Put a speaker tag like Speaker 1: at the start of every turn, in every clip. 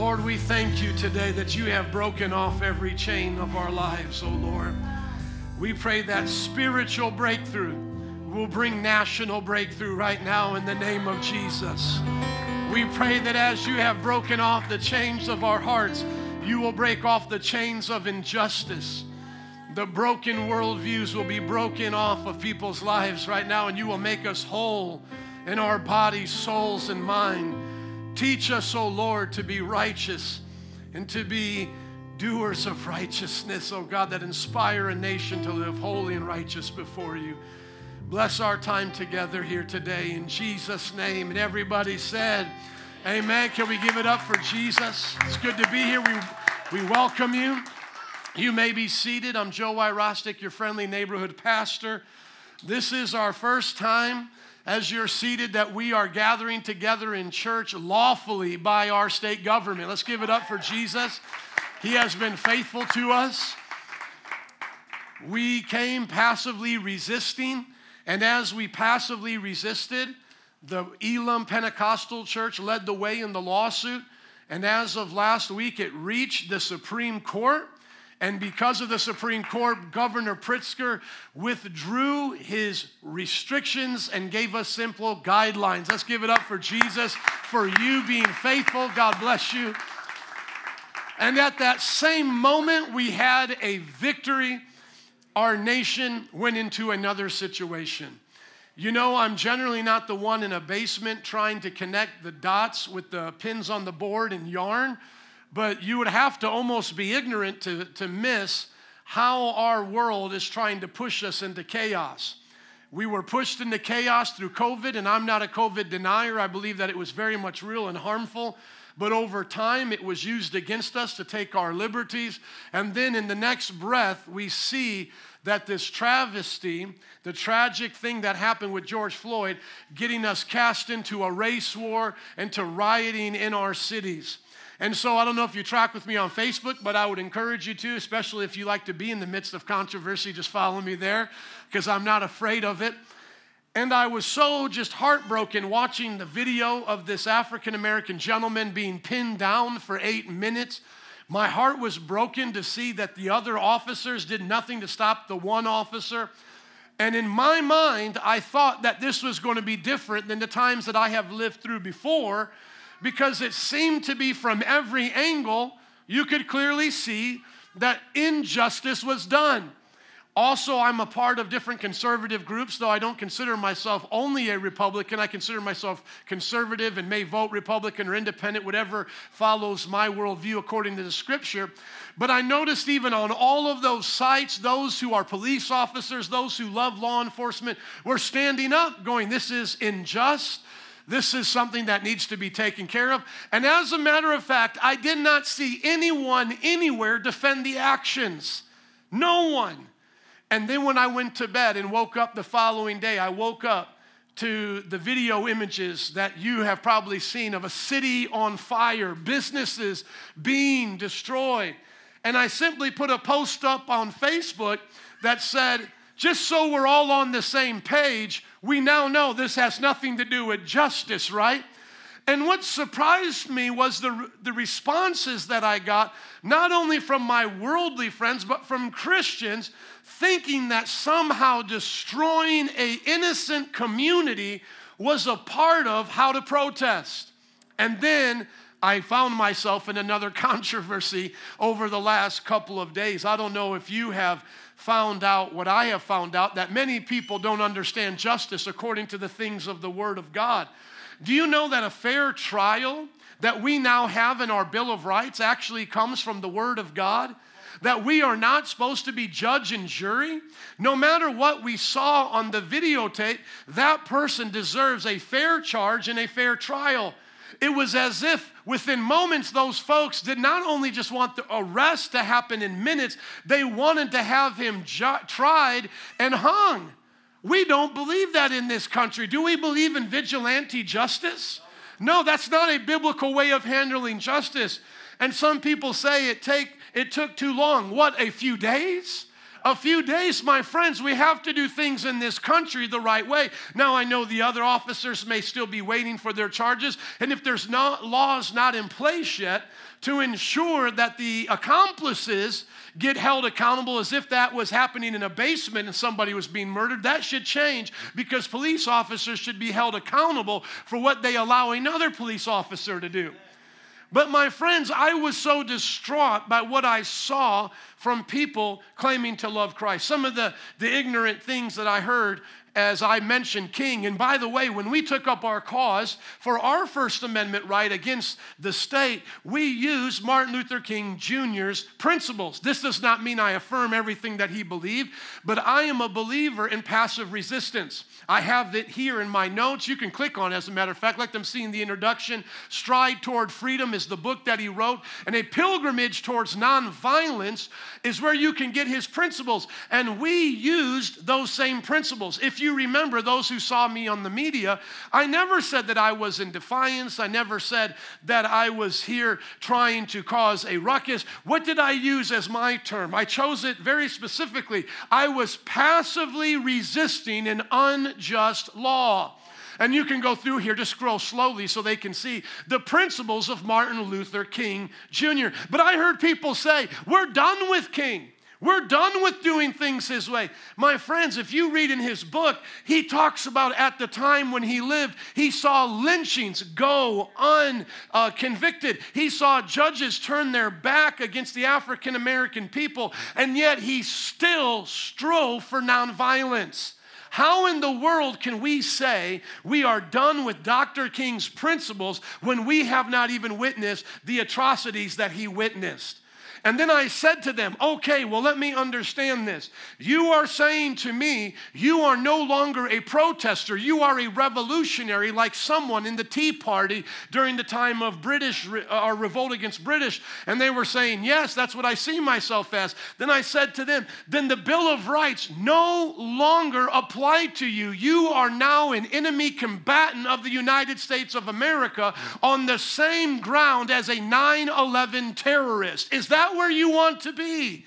Speaker 1: Lord, we thank you today that you have broken off every chain of our lives, oh Lord. We pray that spiritual breakthrough will bring national breakthrough right now in the name of Jesus. We pray that as you have broken off the chains of our hearts, you will break off the chains of injustice. The broken worldviews will be broken off of people's lives right now, and you will make us whole in our bodies, souls, and mind. Teach us, O Lord, to be righteous and to be doers of righteousness, O God, that inspire a nation to live holy and righteous before you. Bless our time together here today in Jesus' name. And everybody said, Amen. Can we give it up for Jesus? It's good to be here. We, we welcome you. You may be seated. I'm Joe Wyrostick, your friendly neighborhood pastor. This is our first time as you're seated that we are gathering together in church lawfully by our state government. Let's give it up for Jesus. He has been faithful to us. We came passively resisting and as we passively resisted, the Elim Pentecostal Church led the way in the lawsuit. And as of last week, it reached the Supreme Court. And because of the Supreme Court, Governor Pritzker withdrew his restrictions and gave us simple guidelines. Let's give it up for Jesus, for you being faithful. God bless you. And at that same moment, we had a victory our nation went into another situation. You know, I'm generally not the one in a basement trying to connect the dots with the pins on the board and yarn, but you would have to almost be ignorant to, to miss how our world is trying to push us into chaos. We were pushed into chaos through COVID, and I'm not a COVID denier. I believe that it was very much real and harmful. But over time, it was used against us to take our liberties. And then in the next breath, we see that this travesty, the tragic thing that happened with George Floyd, getting us cast into a race war and to rioting in our cities. And so I don't know if you track with me on Facebook, but I would encourage you to, especially if you like to be in the midst of controversy, just follow me there because I'm not afraid of it. And I was so just heartbroken watching the video of this African American gentleman being pinned down for eight minutes. My heart was broken to see that the other officers did nothing to stop the one officer. And in my mind, I thought that this was going to be different than the times that I have lived through before because it seemed to be from every angle, you could clearly see that injustice was done. Also, I'm a part of different conservative groups, though I don't consider myself only a Republican. I consider myself conservative and may vote Republican or independent, whatever follows my worldview according to the scripture. But I noticed even on all of those sites, those who are police officers, those who love law enforcement, were standing up going, This is unjust. This is something that needs to be taken care of. And as a matter of fact, I did not see anyone anywhere defend the actions. No one. And then when I went to bed and woke up the following day, I woke up to the video images that you have probably seen of a city on fire, businesses being destroyed. And I simply put a post up on Facebook that said, just so we're all on the same page, we now know this has nothing to do with justice, right? And what surprised me was the, the responses that I got, not only from my worldly friends, but from Christians, thinking that somehow destroying a innocent community was a part of how to protest. And then I found myself in another controversy over the last couple of days. I don't know if you have found out what I have found out that many people don't understand justice according to the things of the Word of God. Do you know that a fair trial that we now have in our Bill of Rights actually comes from the Word of God? That we are not supposed to be judge and jury? No matter what we saw on the videotape, that person deserves a fair charge and a fair trial. It was as if within moments, those folks did not only just want the arrest to happen in minutes, they wanted to have him ju- tried and hung. We don't believe that in this country. Do we believe in vigilante justice? No, that's not a biblical way of handling justice. And some people say it take it took too long. What, a few days? A few days, my friends, we have to do things in this country the right way. Now, I know the other officers may still be waiting for their charges, and if there's not laws not in place yet to ensure that the accomplices get held accountable as if that was happening in a basement and somebody was being murdered. That should change because police officers should be held accountable for what they allow another police officer to do. But my friends, I was so distraught by what I saw from people claiming to love Christ. Some of the, the ignorant things that I heard as I mentioned, king. And by the way, when we took up our cause for our First Amendment right against the state, we used Martin Luther King Jr.'s principles. This does not mean I affirm everything that he believed, but I am a believer in passive resistance. I have it here in my notes. You can click on it, as a matter of fact. Let them see in the introduction. Stride Toward Freedom is the book that he wrote, and A Pilgrimage Towards Nonviolence is where you can get his principles. And we used those same principles. If you remember, those who saw me on the media, I never said that I was in defiance. I never said that I was here trying to cause a ruckus. What did I use as my term? I chose it very specifically. I was passively resisting an unjust law. And you can go through here, just scroll slowly so they can see the principles of Martin Luther King Jr. But I heard people say, We're done with King. We're done with doing things his way. My friends, if you read in his book, he talks about at the time when he lived, he saw lynchings go unconvicted. he saw judges turn their back against the African American people, and yet he still strove for nonviolence. How in the world can we say we are done with Dr. King's principles when we have not even witnessed the atrocities that he witnessed? And then I said to them, Okay, well, let me understand this. You are saying to me, you are no longer a protester, you are a revolutionary, like someone in the Tea Party during the time of British or uh, revolt against British. And they were saying, Yes, that's what I see myself as. Then I said to them, Then the Bill of Rights no longer apply to you. You are now an enemy combatant of the United States of America on the same ground as a 9 11 terrorist. Is that where you want to be?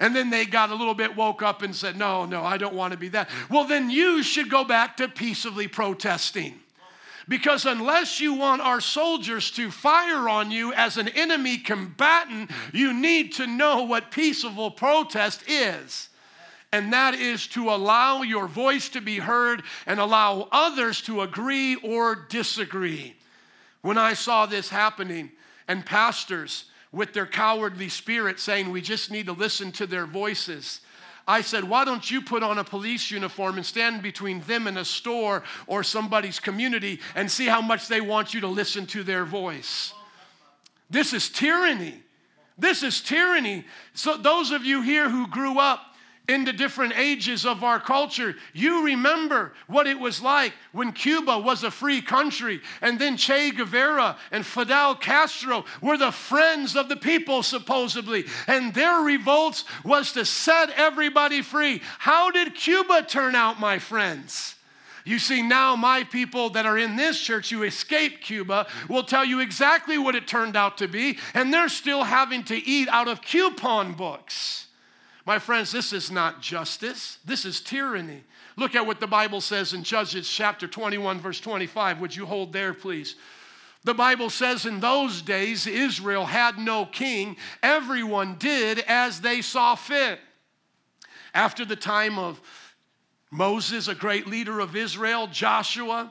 Speaker 1: And then they got a little bit woke up and said, No, no, I don't want to be that. Well, then you should go back to peaceably protesting. Because unless you want our soldiers to fire on you as an enemy combatant, you need to know what peaceable protest is. And that is to allow your voice to be heard and allow others to agree or disagree. When I saw this happening, and pastors with their cowardly spirit saying, We just need to listen to their voices. I said, Why don't you put on a police uniform and stand between them and a store or somebody's community and see how much they want you to listen to their voice? This is tyranny. This is tyranny. So, those of you here who grew up in the different ages of our culture, you remember what it was like when Cuba was a free country, and then Che Guevara and Fidel Castro were the friends of the people, supposedly, and their revolts was to set everybody free. How did Cuba turn out, my friends? You see, now my people that are in this church who escaped Cuba will tell you exactly what it turned out to be, and they're still having to eat out of coupon books. My friends, this is not justice, this is tyranny. Look at what the Bible says in Judges chapter 21, verse 25. Would you hold there, please? The Bible says in those days Israel had no king, everyone did as they saw fit. After the time of Moses, a great leader of Israel, Joshua,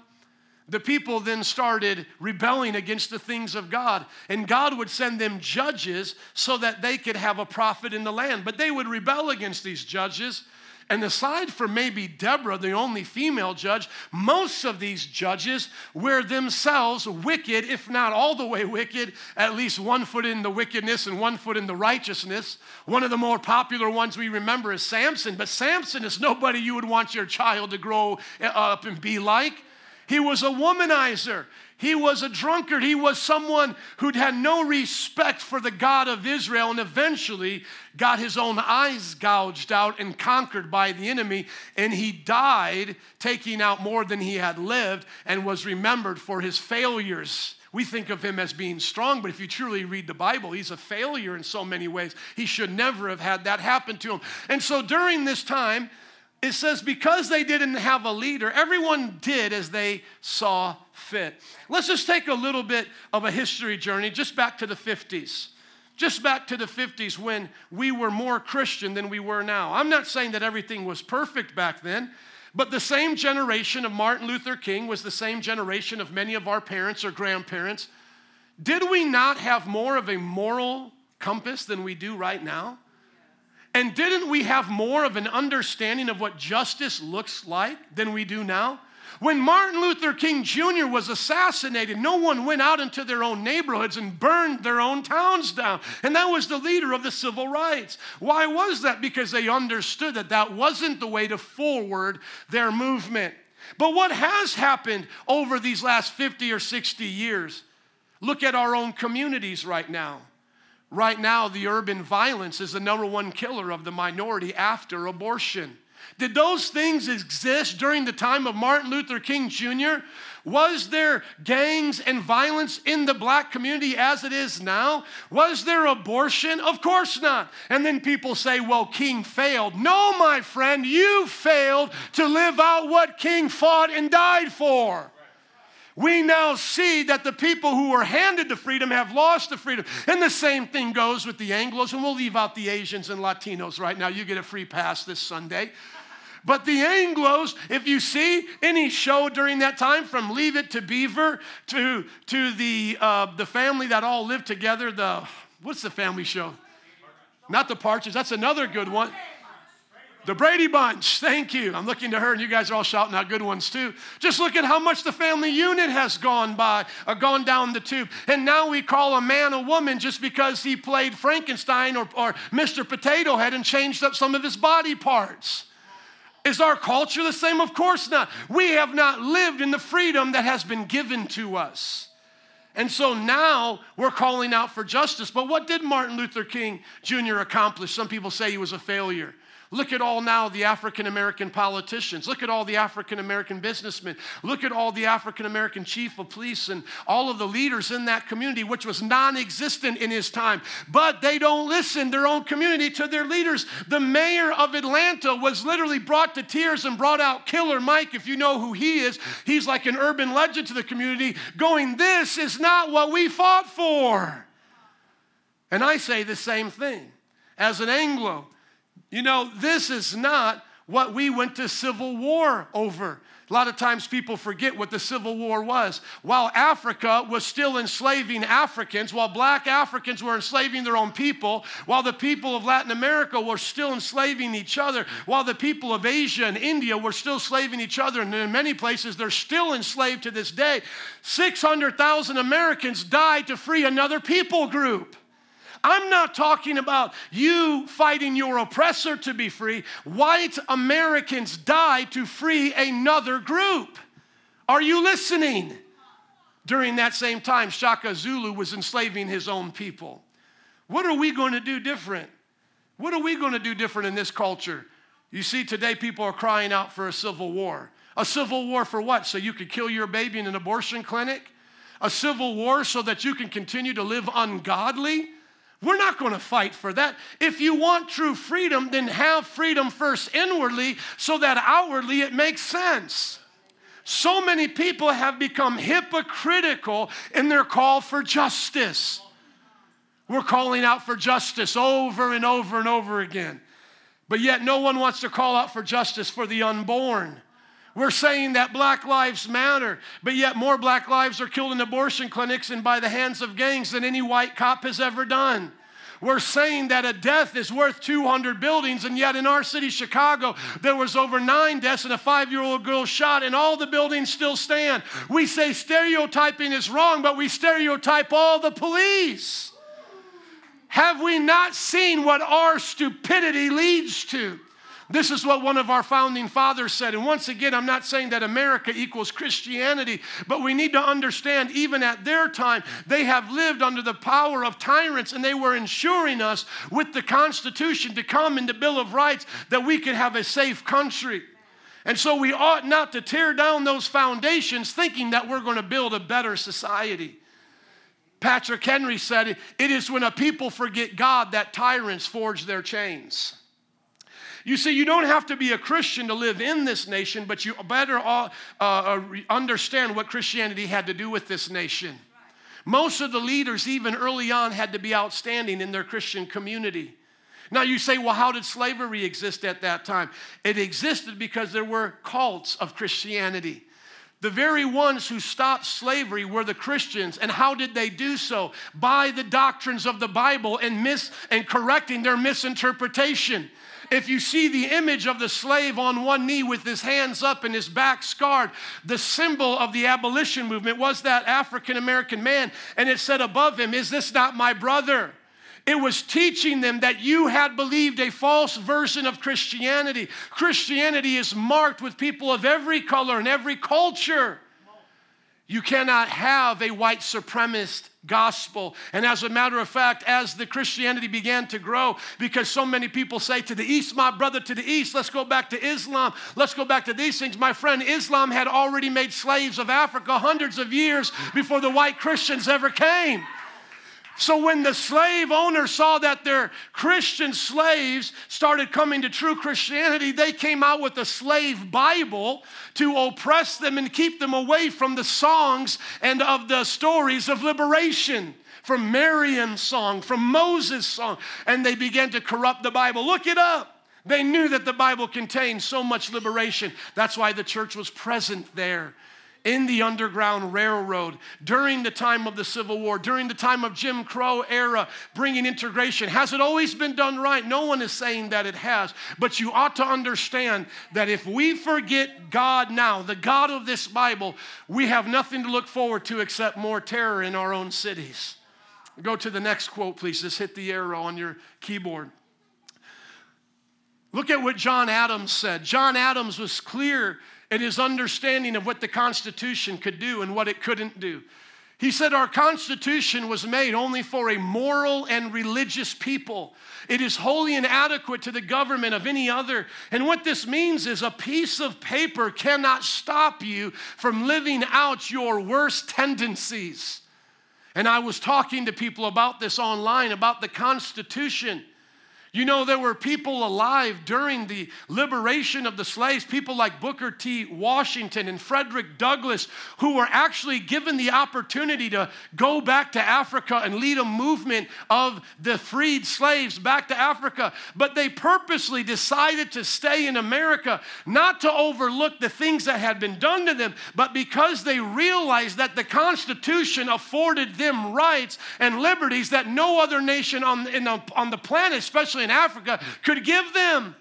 Speaker 1: the people then started rebelling against the things of God. And God would send them judges so that they could have a prophet in the land. But they would rebel against these judges. And aside from maybe Deborah, the only female judge, most of these judges were themselves wicked, if not all the way wicked, at least one foot in the wickedness and one foot in the righteousness. One of the more popular ones we remember is Samson, but Samson is nobody you would want your child to grow uh, up and be like. He was a womanizer. He was a drunkard. He was someone who'd had no respect for the God of Israel and eventually got his own eyes gouged out and conquered by the enemy. And he died, taking out more than he had lived, and was remembered for his failures. We think of him as being strong, but if you truly read the Bible, he's a failure in so many ways. He should never have had that happen to him. And so during this time, it says, because they didn't have a leader, everyone did as they saw fit. Let's just take a little bit of a history journey just back to the 50s. Just back to the 50s when we were more Christian than we were now. I'm not saying that everything was perfect back then, but the same generation of Martin Luther King was the same generation of many of our parents or grandparents. Did we not have more of a moral compass than we do right now? And didn't we have more of an understanding of what justice looks like than we do now? When Martin Luther King Jr. was assassinated, no one went out into their own neighborhoods and burned their own towns down. And that was the leader of the civil rights. Why was that? Because they understood that that wasn't the way to forward their movement. But what has happened over these last 50 or 60 years? Look at our own communities right now. Right now, the urban violence is the number one killer of the minority after abortion. Did those things exist during the time of Martin Luther King Jr.? Was there gangs and violence in the black community as it is now? Was there abortion? Of course not. And then people say, well, King failed. No, my friend, you failed to live out what King fought and died for we now see that the people who were handed the freedom have lost the freedom. And the same thing goes with the Anglos, and we'll leave out the Asians and Latinos right now. You get a free pass this Sunday. But the Anglos, if you see any show during that time, from Leave It to Beaver to, to the, uh, the family that all lived together, the, what's the family show? Not the Partridge, that's another good one. The Brady Bunch, thank you. I'm looking to her, and you guys are all shouting out good ones too. Just look at how much the family unit has gone by, uh, gone down the tube. And now we call a man a woman just because he played Frankenstein or, or Mr. Potato Head and changed up some of his body parts. Is our culture the same? Of course not. We have not lived in the freedom that has been given to us. And so now we're calling out for justice. But what did Martin Luther King Jr. accomplish? Some people say he was a failure. Look at all now the African American politicians. Look at all the African American businessmen. Look at all the African American chief of police and all of the leaders in that community, which was non existent in his time. But they don't listen, their own community, to their leaders. The mayor of Atlanta was literally brought to tears and brought out Killer Mike, if you know who he is. He's like an urban legend to the community, going, This is not what we fought for. And I say the same thing. As an Anglo, you know, this is not what we went to civil war over. A lot of times people forget what the Civil War was. While Africa was still enslaving Africans, while black Africans were enslaving their own people, while the people of Latin America were still enslaving each other, while the people of Asia and India were still enslaving each other, and in many places they're still enslaved to this day, 600,000 Americans died to free another people group. I'm not talking about you fighting your oppressor to be free. White Americans died to free another group. Are you listening? During that same time, Shaka Zulu was enslaving his own people. What are we going to do different? What are we going to do different in this culture? You see, today people are crying out for a civil war. A civil war for what? So you could kill your baby in an abortion clinic? A civil war so that you can continue to live ungodly? We're not going to fight for that. If you want true freedom, then have freedom first inwardly so that outwardly it makes sense. So many people have become hypocritical in their call for justice. We're calling out for justice over and over and over again. But yet, no one wants to call out for justice for the unborn. We're saying that black lives matter, but yet more black lives are killed in abortion clinics and by the hands of gangs than any white cop has ever done. We're saying that a death is worth 200 buildings, and yet in our city, Chicago, there was over nine deaths and a five year old girl shot, and all the buildings still stand. We say stereotyping is wrong, but we stereotype all the police. Have we not seen what our stupidity leads to? This is what one of our founding fathers said. And once again, I'm not saying that America equals Christianity, but we need to understand, even at their time, they have lived under the power of tyrants and they were ensuring us with the Constitution to come in the Bill of Rights that we could have a safe country. And so we ought not to tear down those foundations thinking that we're going to build a better society. Patrick Henry said, It is when a people forget God that tyrants forge their chains. You see, you don't have to be a Christian to live in this nation, but you better uh, uh, understand what Christianity had to do with this nation. Most of the leaders, even early on, had to be outstanding in their Christian community. Now you say, well, how did slavery exist at that time? It existed because there were cults of Christianity. The very ones who stopped slavery were the Christians. And how did they do so? By the doctrines of the Bible and mis and correcting their misinterpretation. If you see the image of the slave on one knee with his hands up and his back scarred, the symbol of the abolition movement was that African American man. And it said above him, Is this not my brother? It was teaching them that you had believed a false version of Christianity. Christianity is marked with people of every color and every culture. You cannot have a white supremacist gospel. And as a matter of fact, as the Christianity began to grow, because so many people say to the east, my brother, to the east, let's go back to Islam, let's go back to these things. My friend, Islam had already made slaves of Africa hundreds of years before the white Christians ever came. So when the slave owners saw that their Christian slaves started coming to true Christianity, they came out with a slave Bible to oppress them and keep them away from the songs and of the stories of liberation. From Miriam's song, from Moses' song, and they began to corrupt the Bible. Look it up. They knew that the Bible contained so much liberation. That's why the church was present there in the Underground Railroad during the time of the Civil War, during the time of Jim Crow era, bringing integration. Has it always been done right? No one is saying that it has. But you ought to understand that if we forget God now, the God of this Bible, we have nothing to look forward to except more terror in our own cities. Go to the next quote, please. Just hit the arrow on your keyboard. Look at what John Adams said. John Adams was clear in his understanding of what the Constitution could do and what it couldn't do. He said, Our Constitution was made only for a moral and religious people. It is wholly inadequate to the government of any other. And what this means is a piece of paper cannot stop you from living out your worst tendencies. And I was talking to people about this online, about the Constitution. You know, there were people alive during the liberation of the slaves, people like Booker T. Washington and Frederick Douglass, who were actually given the opportunity to go back to Africa and lead a movement of the freed slaves back to Africa. But they purposely decided to stay in America, not to overlook the things that had been done to them, but because they realized that the Constitution afforded them rights and liberties that no other nation on, the, on the planet, especially especially in Africa, could give them.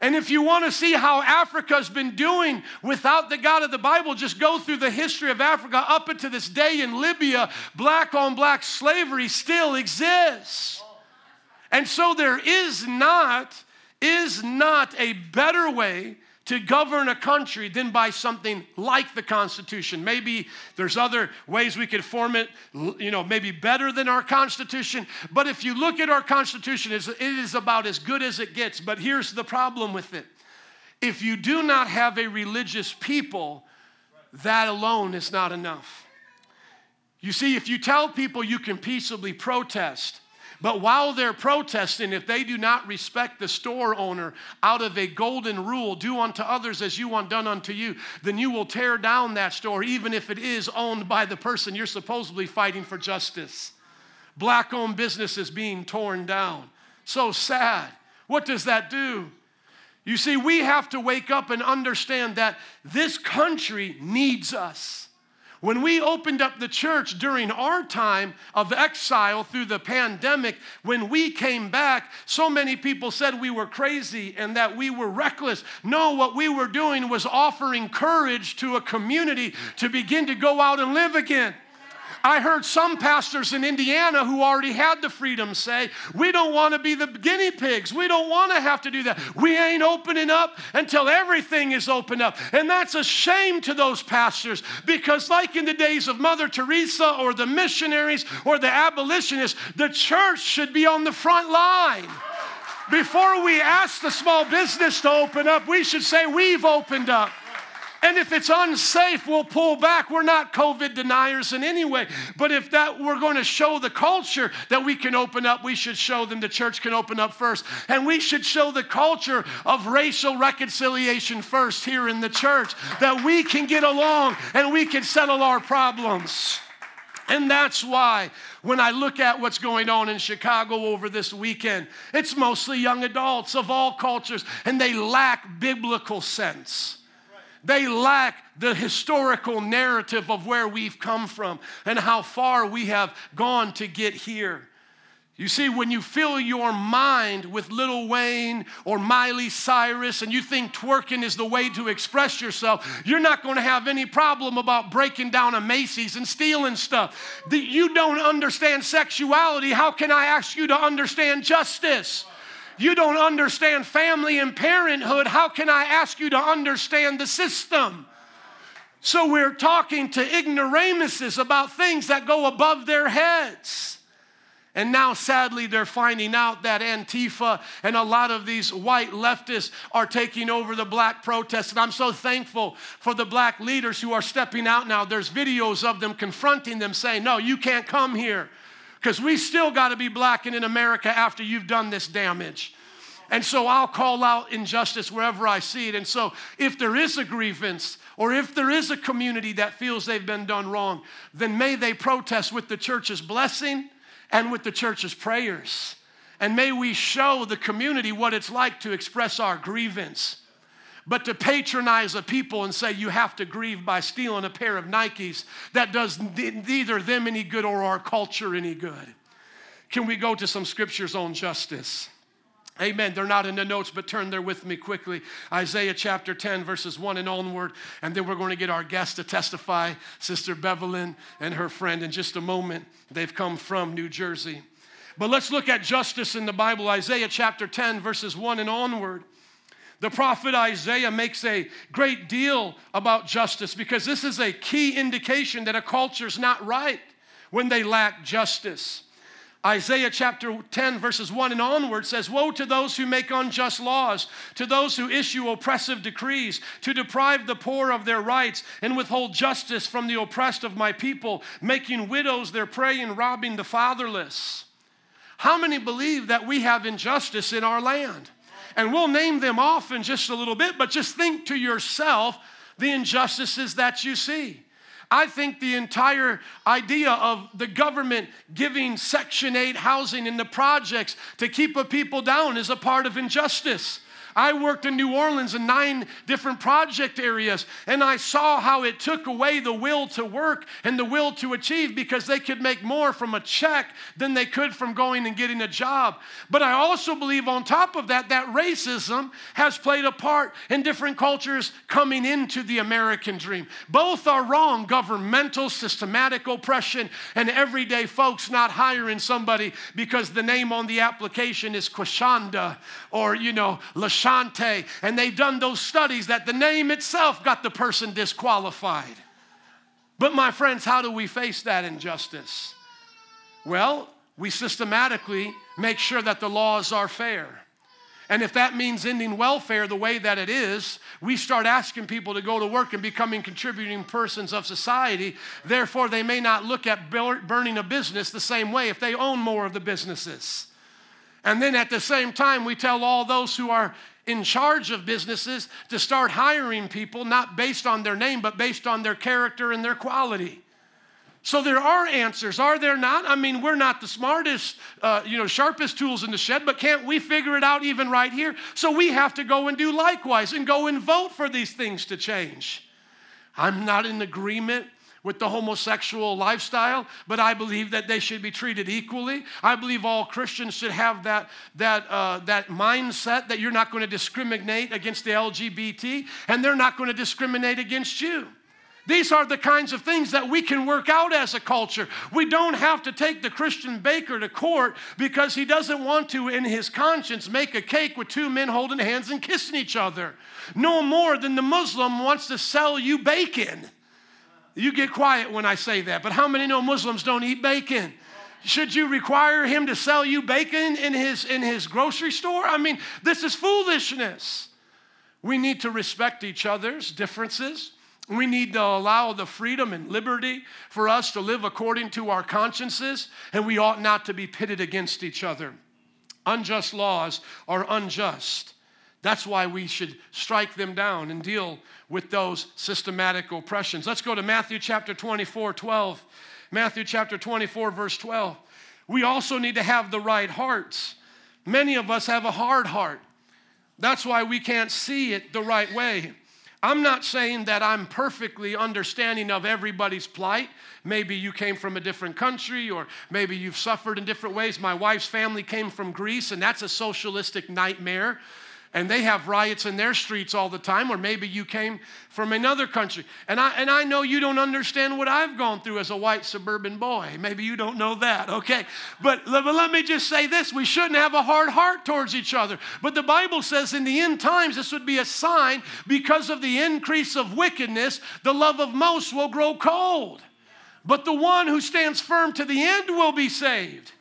Speaker 1: And if you want to see how Africa's been doing without the God of the Bible, just go through the history of Africa up until this day in Libya. Black on black slavery still exists. And so there is not, is not a better way to govern a country than by something like the Constitution. Maybe there's other ways we could form it, you know, maybe better than our Constitution. But if you look at our Constitution, it is about as good as it gets. But here's the problem with it if you do not have a religious people, that alone is not enough. You see, if you tell people you can peaceably protest, but while they're protesting, if they do not respect the store owner out of a golden rule, do unto others as you want done unto you, then you will tear down that store, even if it is owned by the person you're supposedly fighting for justice. Black owned businesses being torn down. So sad. What does that do? You see, we have to wake up and understand that this country needs us. When we opened up the church during our time of exile through the pandemic, when we came back, so many people said we were crazy and that we were reckless. No, what we were doing was offering courage to a community to begin to go out and live again. I heard some pastors in Indiana who already had the freedom say, We don't want to be the guinea pigs. We don't want to have to do that. We ain't opening up until everything is opened up. And that's a shame to those pastors because, like in the days of Mother Teresa or the missionaries or the abolitionists, the church should be on the front line. Before we ask the small business to open up, we should say, We've opened up. And if it's unsafe, we'll pull back. We're not COVID deniers in any way. But if that we're going to show the culture that we can open up, we should show them the church can open up first. And we should show the culture of racial reconciliation first here in the church, that we can get along and we can settle our problems. And that's why when I look at what's going on in Chicago over this weekend, it's mostly young adults of all cultures, and they lack biblical sense. They lack the historical narrative of where we've come from and how far we have gone to get here. You see, when you fill your mind with Lil Wayne or Miley Cyrus and you think twerking is the way to express yourself, you're not going to have any problem about breaking down a Macy's and stealing stuff. You don't understand sexuality. How can I ask you to understand justice? You don't understand family and parenthood. How can I ask you to understand the system? So we're talking to ignoramuses about things that go above their heads. And now, sadly, they're finding out that Antifa and a lot of these white leftists are taking over the black protests. And I'm so thankful for the black leaders who are stepping out now. There's videos of them confronting them saying, No, you can't come here because we still got to be black in America after you've done this damage. And so I'll call out injustice wherever I see it. And so if there is a grievance or if there is a community that feels they've been done wrong, then may they protest with the church's blessing and with the church's prayers. And may we show the community what it's like to express our grievance. But to patronize a people and say you have to grieve by stealing a pair of Nikes, that does neither them any good or our culture any good. Can we go to some scriptures on justice? Amen. They're not in the notes, but turn there with me quickly. Isaiah chapter 10, verses 1 and onward. And then we're going to get our guest to testify, Sister Bevelyn and her friend, in just a moment. They've come from New Jersey. But let's look at justice in the Bible. Isaiah chapter 10, verses 1 and onward. The prophet Isaiah makes a great deal about justice because this is a key indication that a culture is not right when they lack justice. Isaiah chapter 10, verses 1 and onward says, Woe to those who make unjust laws, to those who issue oppressive decrees, to deprive the poor of their rights and withhold justice from the oppressed of my people, making widows their prey and robbing the fatherless. How many believe that we have injustice in our land? And we'll name them off in just a little bit, but just think to yourself the injustices that you see. I think the entire idea of the government giving Section 8 housing in the projects to keep a people down is a part of injustice. I worked in New Orleans in nine different project areas, and I saw how it took away the will to work and the will to achieve because they could make more from a check than they could from going and getting a job. But I also believe, on top of that, that racism has played a part in different cultures coming into the American dream. Both are wrong governmental, systematic oppression, and everyday folks not hiring somebody because the name on the application is Quashanda or, you know, LaShawn Shante, and they've done those studies that the name itself got the person disqualified. But, my friends, how do we face that injustice? Well, we systematically make sure that the laws are fair. And if that means ending welfare the way that it is, we start asking people to go to work and becoming contributing persons of society. Therefore, they may not look at burning a business the same way if they own more of the businesses. And then at the same time, we tell all those who are in charge of businesses to start hiring people not based on their name, but based on their character and their quality. So there are answers, are there not? I mean, we're not the smartest, uh, you know, sharpest tools in the shed, but can't we figure it out even right here? So we have to go and do likewise and go and vote for these things to change. I'm not in agreement with the homosexual lifestyle, but I believe that they should be treated equally. I believe all Christians should have that, that, uh, that mindset that you're not going to discriminate against the LGBT and they're not going to discriminate against you. These are the kinds of things that we can work out as a culture. We don't have to take the Christian baker to court because he doesn't want to, in his conscience, make a cake with two men holding hands and kissing each other. No more than the Muslim wants to sell you bacon. You get quiet when I say that, but how many know Muslims don't eat bacon? Should you require him to sell you bacon in his, in his grocery store? I mean, this is foolishness. We need to respect each other's differences. We need to allow the freedom and liberty for us to live according to our consciences, and we ought not to be pitted against each other. Unjust laws are unjust. That's why we should strike them down and deal with those systematic oppressions. Let's go to Matthew chapter 24, 12. Matthew chapter 24, verse 12. We also need to have the right hearts. Many of us have a hard heart. That's why we can't see it the right way. I'm not saying that I'm perfectly understanding of everybody's plight. Maybe you came from a different country, or maybe you've suffered in different ways. My wife's family came from Greece, and that's a socialistic nightmare and they have riots in their streets all the time, or maybe you came from another country. And I, and I know you don't understand what I've gone through as a white suburban boy. Maybe you don't know that, okay? But, but let me just say this we shouldn't have a hard heart towards each other. But the Bible says in the end times, this would be a sign because of the increase of wickedness, the love of most will grow cold. But the one who stands firm to the end will be saved.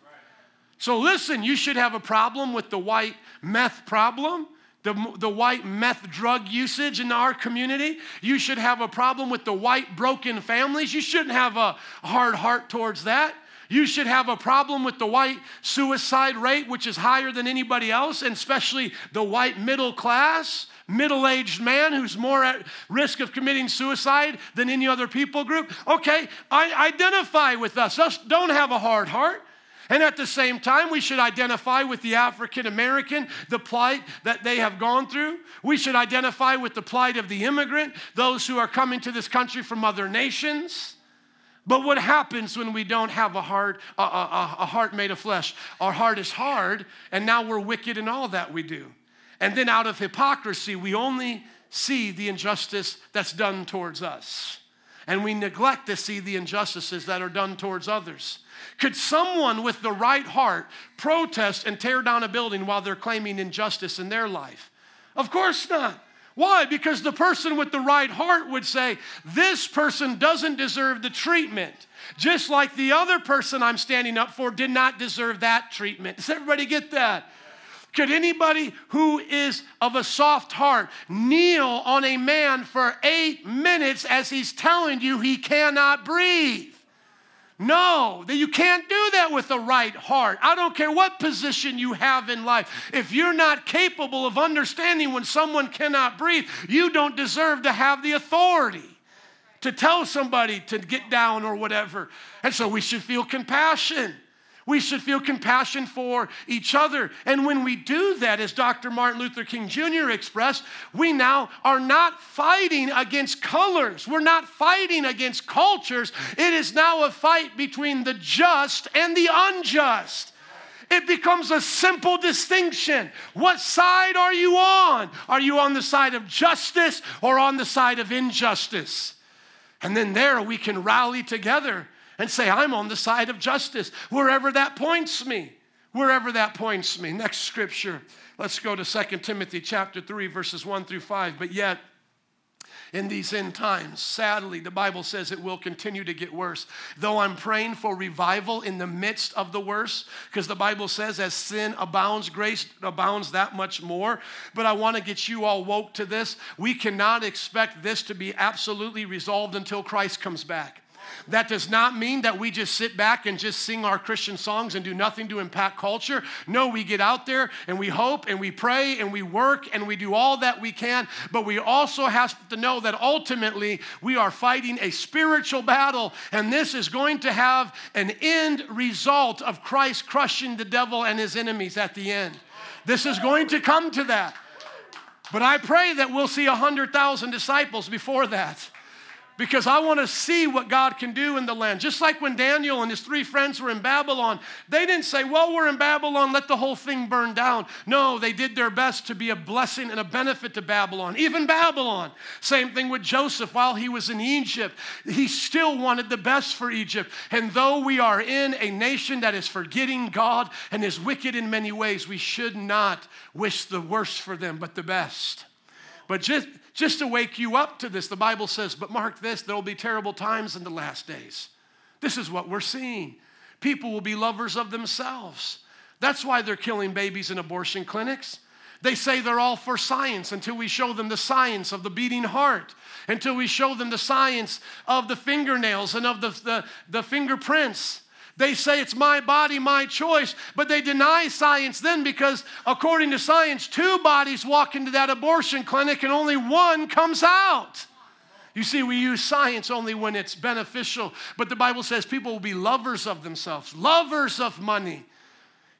Speaker 1: So listen, you should have a problem with the white meth problem the, the white meth drug usage in our community. You should have a problem with the white broken families. You shouldn't have a hard heart towards that. You should have a problem with the white suicide rate, which is higher than anybody else, and especially the white middle class, middle aged man who's more at risk of committing suicide than any other people group. Okay, I identify with us. Us don't have a hard heart. And at the same time, we should identify with the African American, the plight that they have gone through. We should identify with the plight of the immigrant, those who are coming to this country from other nations. But what happens when we don't have a heart, a, a, a heart made of flesh? Our heart is hard, and now we're wicked in all that we do. And then out of hypocrisy, we only see the injustice that's done towards us. And we neglect to see the injustices that are done towards others. Could someone with the right heart protest and tear down a building while they're claiming injustice in their life? Of course not. Why? Because the person with the right heart would say, This person doesn't deserve the treatment, just like the other person I'm standing up for did not deserve that treatment. Does everybody get that? Could anybody who is of a soft heart kneel on a man for eight minutes as he's telling you he cannot breathe? No, that you can't do that with the right heart. I don't care what position you have in life. If you're not capable of understanding when someone cannot breathe, you don't deserve to have the authority to tell somebody to get down or whatever. And so we should feel compassion. We should feel compassion for each other. And when we do that, as Dr. Martin Luther King Jr. expressed, we now are not fighting against colors. We're not fighting against cultures. It is now a fight between the just and the unjust. It becomes a simple distinction. What side are you on? Are you on the side of justice or on the side of injustice? And then there we can rally together and say, I'm on the side of justice, wherever that points me. Wherever that points me. Next scripture. Let's go to 2 Timothy chapter 3, verses 1 through 5. But yet, in these end times. Sadly, the Bible says it will continue to get worse. Though I'm praying for revival in the midst of the worst, because the Bible says, as sin abounds, grace abounds that much more. But I want to get you all woke to this. We cannot expect this to be absolutely resolved until Christ comes back. That does not mean that we just sit back and just sing our Christian songs and do nothing to impact culture. No, we get out there and we hope and we pray and we work and we do all that we can. But we also have to know that ultimately we are fighting a spiritual battle, and this is going to have an end result of Christ crushing the devil and his enemies at the end. This is going to come to that. But I pray that we'll see 100,000 disciples before that because I want to see what God can do in the land. Just like when Daniel and his three friends were in Babylon, they didn't say, Well, we're in Babylon, let the whole thing burn down. No, they did their best to be a blessing and a benefit to Babylon, even Babylon. Same thing with Joseph while he was in Egypt. He still wanted the best for Egypt. And though we are in a nation that is forgetting God and is wicked in many ways, we should not wish the worst for them, but the best. But just just to wake you up to this, the Bible says, but mark this, there will be terrible times in the last days. This is what we're seeing. People will be lovers of themselves. That's why they're killing babies in abortion clinics. They say they're all for science until we show them the science of the beating heart, until we show them the science of the fingernails and of the, the, the fingerprints. They say it's my body, my choice, but they deny science then because, according to science, two bodies walk into that abortion clinic and only one comes out. You see, we use science only when it's beneficial, but the Bible says people will be lovers of themselves, lovers of money.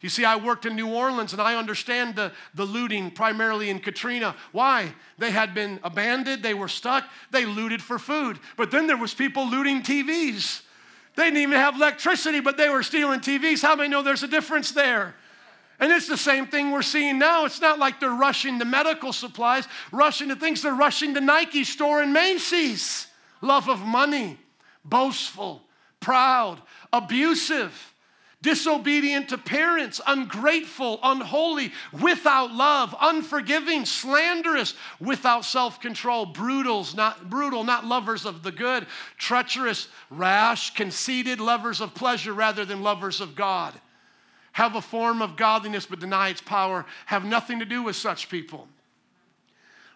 Speaker 1: You see, I worked in New Orleans and I understand the, the looting primarily in Katrina. Why? They had been abandoned, they were stuck, they looted for food. But then there was people looting TVs. They didn't even have electricity, but they were stealing TVs. How many know there's a difference there? And it's the same thing we're seeing now. It's not like they're rushing to medical supplies, rushing to things, they're rushing to Nike store and Macy's. Love of money, boastful, proud, abusive disobedient to parents, ungrateful, unholy, without love, unforgiving, slanderous, without self-control, brutal, not brutal, not lovers of the good, treacherous, rash, conceited, lovers of pleasure rather than lovers of God. Have a form of godliness but deny its power. Have nothing to do with such people.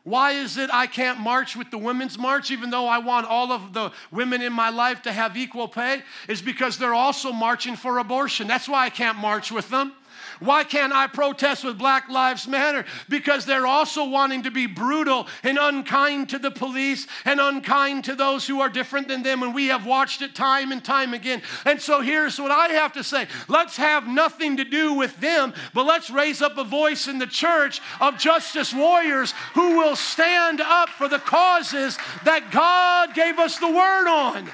Speaker 1: Why is it I can't march with the women's march, even though I want all of the women in my life to have equal pay? Is because they're also marching for abortion. That's why I can't march with them. Why can't I protest with Black Lives Matter? Because they're also wanting to be brutal and unkind to the police and unkind to those who are different than them. And we have watched it time and time again. And so here's what I have to say let's have nothing to do with them, but let's raise up a voice in the church of justice warriors who will stand up for the causes that God gave us the word on,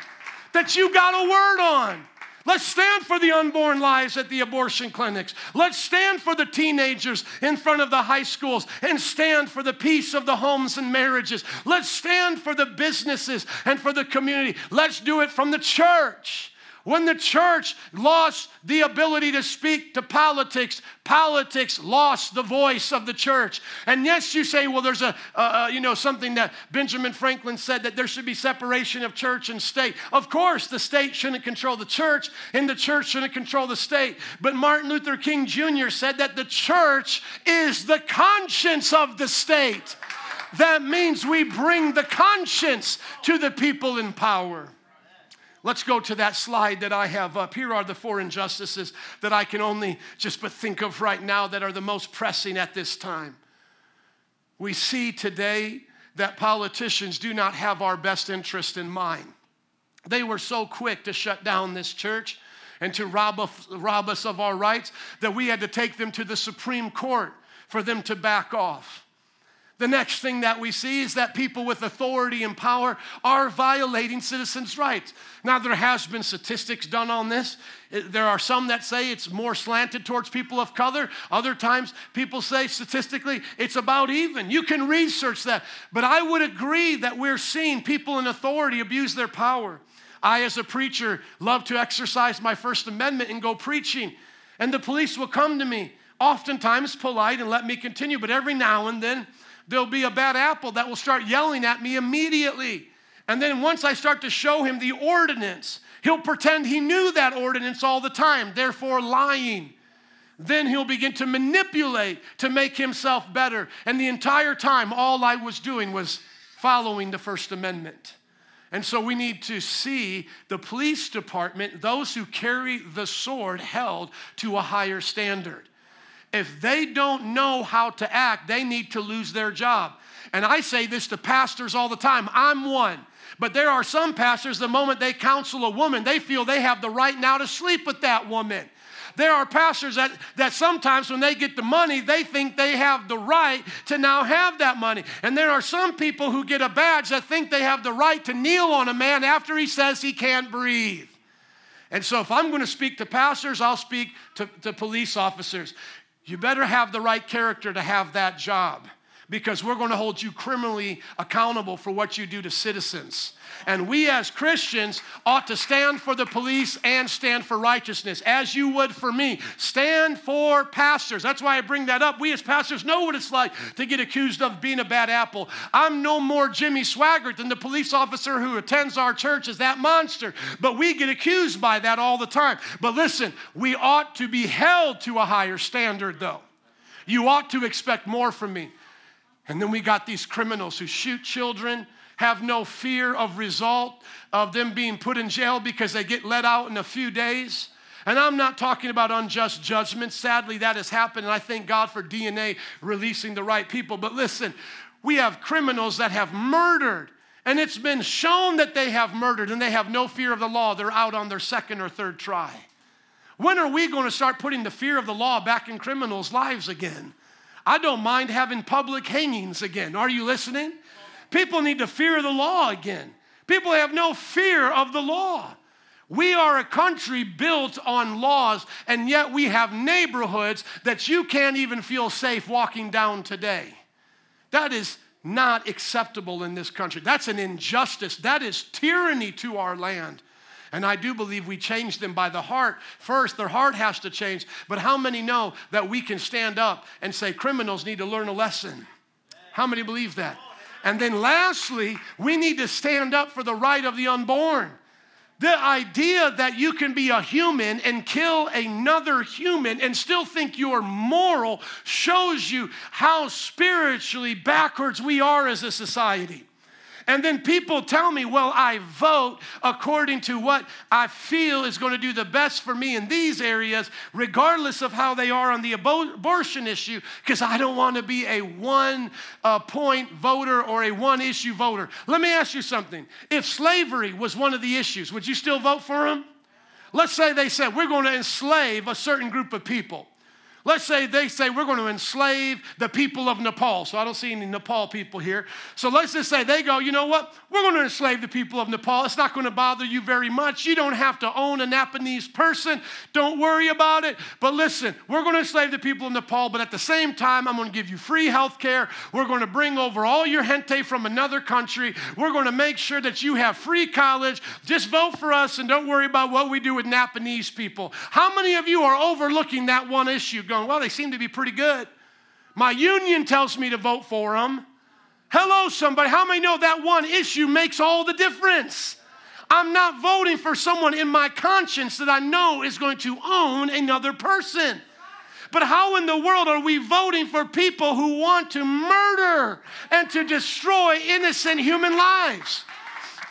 Speaker 1: that you got a word on. Let's stand for the unborn lives at the abortion clinics. Let's stand for the teenagers in front of the high schools and stand for the peace of the homes and marriages. Let's stand for the businesses and for the community. Let's do it from the church. When the church lost the ability to speak to politics, politics lost the voice of the church. And yes, you say, well, there's a, uh, you know, something that Benjamin Franklin said that there should be separation of church and state. Of course, the state shouldn't control the church, and the church shouldn't control the state. But Martin Luther King Jr. said that the church is the conscience of the state. That means we bring the conscience to the people in power. Let's go to that slide that I have up. Here are the four injustices that I can only just but think of right now that are the most pressing at this time. We see today that politicians do not have our best interest in mind. They were so quick to shut down this church and to rob us, rob us of our rights that we had to take them to the Supreme Court for them to back off. The next thing that we see is that people with authority and power are violating citizens' rights. Now, there has been statistics done on this. Uh, there are some that say it's more slanted towards people of color. Other times, people say statistically it's about even. You can research that. But I would agree that we're seeing people in authority abuse their power. I, as a preacher, love to exercise my First Amendment and go preaching. And the police will come to me, oftentimes polite and let me continue, but every now and then, there'll be a bad apple that will start yelling at me immediately. And then once I start to show him the ordinance, he'll pretend he knew that ordinance all the time, therefore lying. Then he'll begin to manipulate to make himself better. And the entire time, all I was doing was following the First Amendment. And so we need to see the police department, those who carry the sword, held to a higher standard if they don't know how to act, they need to lose their job. And I say this to pastors all the time. I'm one. But there are some pastors, the moment they counsel a woman, they feel they have the right now to sleep with that woman. There are pastors that, that sometimes when they get the money, they think they have the right to now have that money. And there are some people who get a badge that think they have the right to kneel on a man after he says he can't breathe. And so, if I'm going to speak to pastors, I'll speak to, to police officers. You better have the right character to have that job because we're going to hold you criminally accountable for what you do to citizens. And we as Christians ought to stand for the police and stand for righteousness, as you would for me. Stand for pastors. That's why I bring that up. We as pastors know what it's like to get accused of being a bad apple. I'm no more Jimmy Swaggart than the police officer who attends our church is that monster, but we get accused by that all the time. But listen, we ought to be held to a higher standard, though. You ought to expect more from me. And then we got these criminals who shoot children, have no fear of result of them being put in jail because they get let out in a few days. And I'm not talking about unjust judgment. Sadly, that has happened, and I thank God for DNA releasing the right people. But listen, we have criminals that have murdered, and it's been shown that they have murdered, and they have no fear of the law. They're out on their second or third try. When are we going to start putting the fear of the law back in criminals' lives again? I don't mind having public hangings again. Are you listening? People need to fear the law again. People have no fear of the law. We are a country built on laws, and yet we have neighborhoods that you can't even feel safe walking down today. That is not acceptable in this country. That's an injustice. That is tyranny to our land. And I do believe we change them by the heart. First, their heart has to change. But how many know that we can stand up and say criminals need to learn a lesson? How many believe that? And then lastly, we need to stand up for the right of the unborn. The idea that you can be a human and kill another human and still think you're moral shows you how spiritually backwards we are as a society. And then people tell me, well, I vote according to what I feel is going to do the best for me in these areas, regardless of how they are on the abortion issue, because I don't want to be a one uh, point voter or a one issue voter. Let me ask you something. If slavery was one of the issues, would you still vote for them? Let's say they said, we're going to enslave a certain group of people. Let's say they say we're going to enslave the people of Nepal. So I don't see any Nepal people here. So let's just say they go, you know what? We're going to enslave the people of Nepal. It's not going to bother you very much. You don't have to own a Nepalese person. Don't worry about it. But listen, we're going to enslave the people of Nepal, but at the same time, I'm going to give you free health care. We're going to bring over all your gente from another country. We're going to make sure that you have free college. Just vote for us and don't worry about what we do with Nepalese people. How many of you are overlooking that one issue? Going, well, they seem to be pretty good. My union tells me to vote for them. Hello, somebody. How many know that one issue makes all the difference? I'm not voting for someone in my conscience that I know is going to own another person. But how in the world are we voting for people who want to murder and to destroy innocent human lives?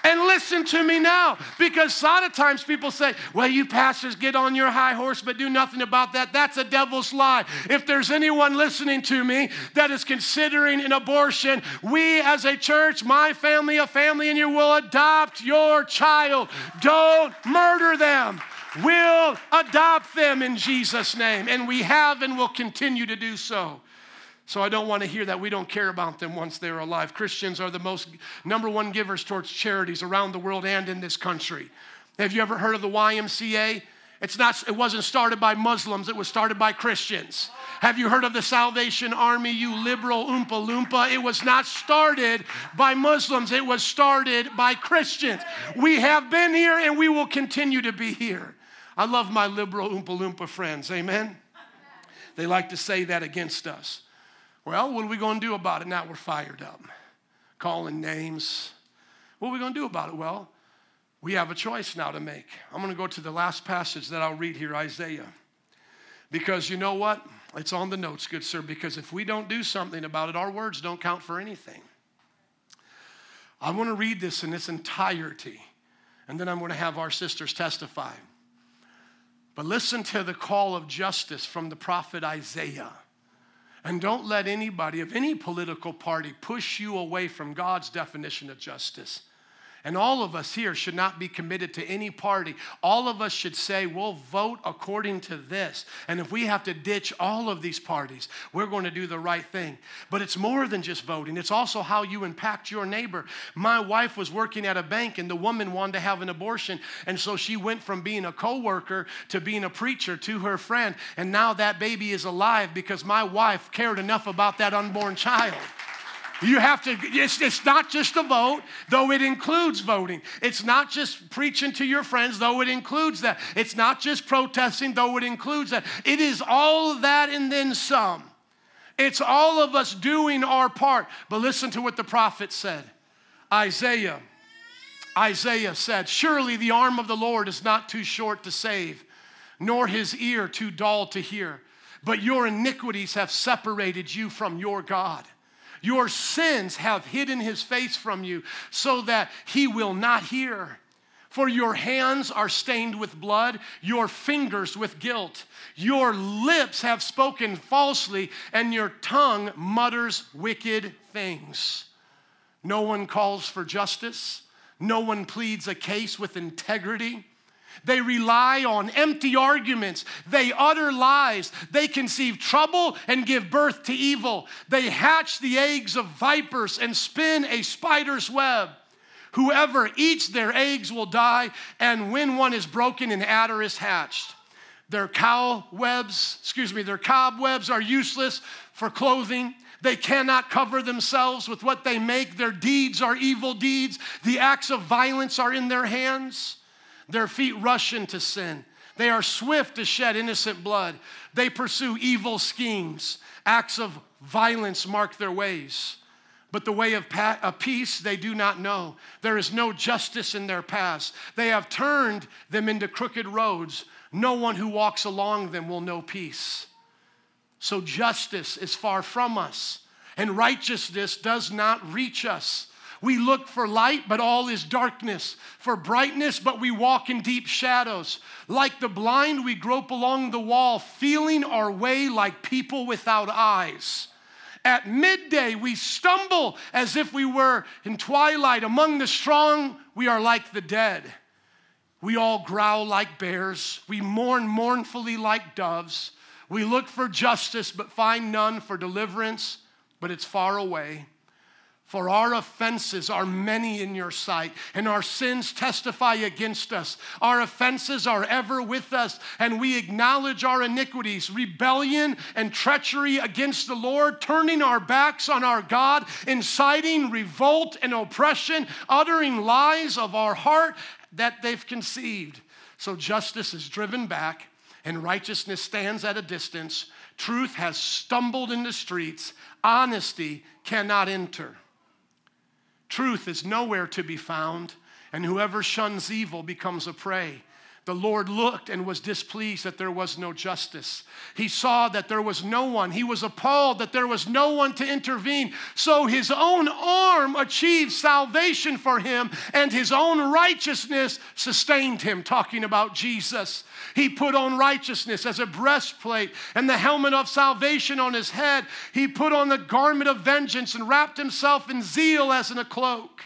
Speaker 1: And listen to me now, because a lot of times people say, well, you pastors get on your high horse, but do nothing about that. That's a devil's lie. If there's anyone listening to me that is considering an abortion, we as a church, my family, a family, and you will adopt your child. Don't murder them. We'll adopt them in Jesus' name. And we have and will continue to do so. So I don't want to hear that we don't care about them once they're alive. Christians are the most number one givers towards charities around the world and in this country. Have you ever heard of the YMCA? It's not, it wasn't started by Muslims, it was started by Christians. Have you heard of the Salvation Army, you liberal Oompa Loompa? It was not started by Muslims, it was started by Christians. We have been here and we will continue to be here. I love my liberal Oompa Loompa friends, amen? They like to say that against us. Well, what are we going to do about it now we're fired up? Calling names. What are we going to do about it? Well, we have a choice now to make. I'm going to go to the last passage that I'll read here, Isaiah. Because you know what? It's on the notes, good sir, because if we don't do something about it, our words don't count for anything. I want to read this in its entirety, and then I'm going to have our sisters testify. But listen to the call of justice from the prophet Isaiah. And don't let anybody of any political party push you away from God's definition of justice. And all of us here should not be committed to any party. All of us should say, we'll vote according to this. And if we have to ditch all of these parties, we're going to do the right thing. But it's more than just voting, it's also how you impact your neighbor. My wife was working at a bank, and the woman wanted to have an abortion. And so she went from being a co worker to being a preacher to her friend. And now that baby is alive because my wife cared enough about that unborn child. You have to, it's, it's not just a vote, though it includes voting. It's not just preaching to your friends, though it includes that. It's not just protesting, though it includes that. It is all that and then some. It's all of us doing our part. But listen to what the prophet said Isaiah. Isaiah said, Surely the arm of the Lord is not too short to save, nor his ear too dull to hear. but your iniquities have separated you from your God. Your sins have hidden his face from you so that he will not hear. For your hands are stained with blood, your fingers with guilt. Your lips have spoken falsely, and your tongue mutters wicked things. No one calls for justice, no one pleads a case with integrity. They rely on empty arguments. They utter lies. They conceive trouble and give birth to evil. They hatch the eggs of vipers and spin a spider's web. Whoever eats their eggs will die, and when one is broken, an adder is hatched. Their cow webs, excuse me, their cobwebs are useless for clothing. They cannot cover themselves with what they make. Their deeds are evil deeds. The acts of violence are in their hands. Their feet rush into sin. They are swift to shed innocent blood. They pursue evil schemes. Acts of violence mark their ways. But the way of, peace they do not know. There is no justice in their paths. They have turned them into crooked roads. No one who walks along them will know peace. So justice is far from us, and righteousness does not reach us. We look for light, but all is darkness. For brightness, but we walk in deep shadows. Like the blind, we grope along the wall, feeling our way like people without eyes. At midday, we stumble as if we were in twilight. Among the strong, we are like the dead. We all growl like bears. We mourn mournfully like doves. We look for justice, but find none, for deliverance, but it's far away. For our offenses are many in your sight, and our sins testify against us. Our offenses are ever with us, and we acknowledge our iniquities, rebellion and treachery against the Lord, turning our backs on our God, inciting revolt and oppression, uttering lies of our heart that they've conceived. So justice is driven back, and righteousness stands at a distance. Truth has stumbled in the streets, honesty cannot enter. Truth is nowhere to be found, and whoever shuns evil becomes a prey. The Lord looked and was displeased that there was no justice. He saw that there was no one. He was appalled that there was no one to intervene. So his own arm achieved salvation for him, and his own righteousness sustained him. Talking about Jesus. He put on righteousness as a breastplate and the helmet of salvation on his head. He put on the garment of vengeance and wrapped himself in zeal as in a cloak.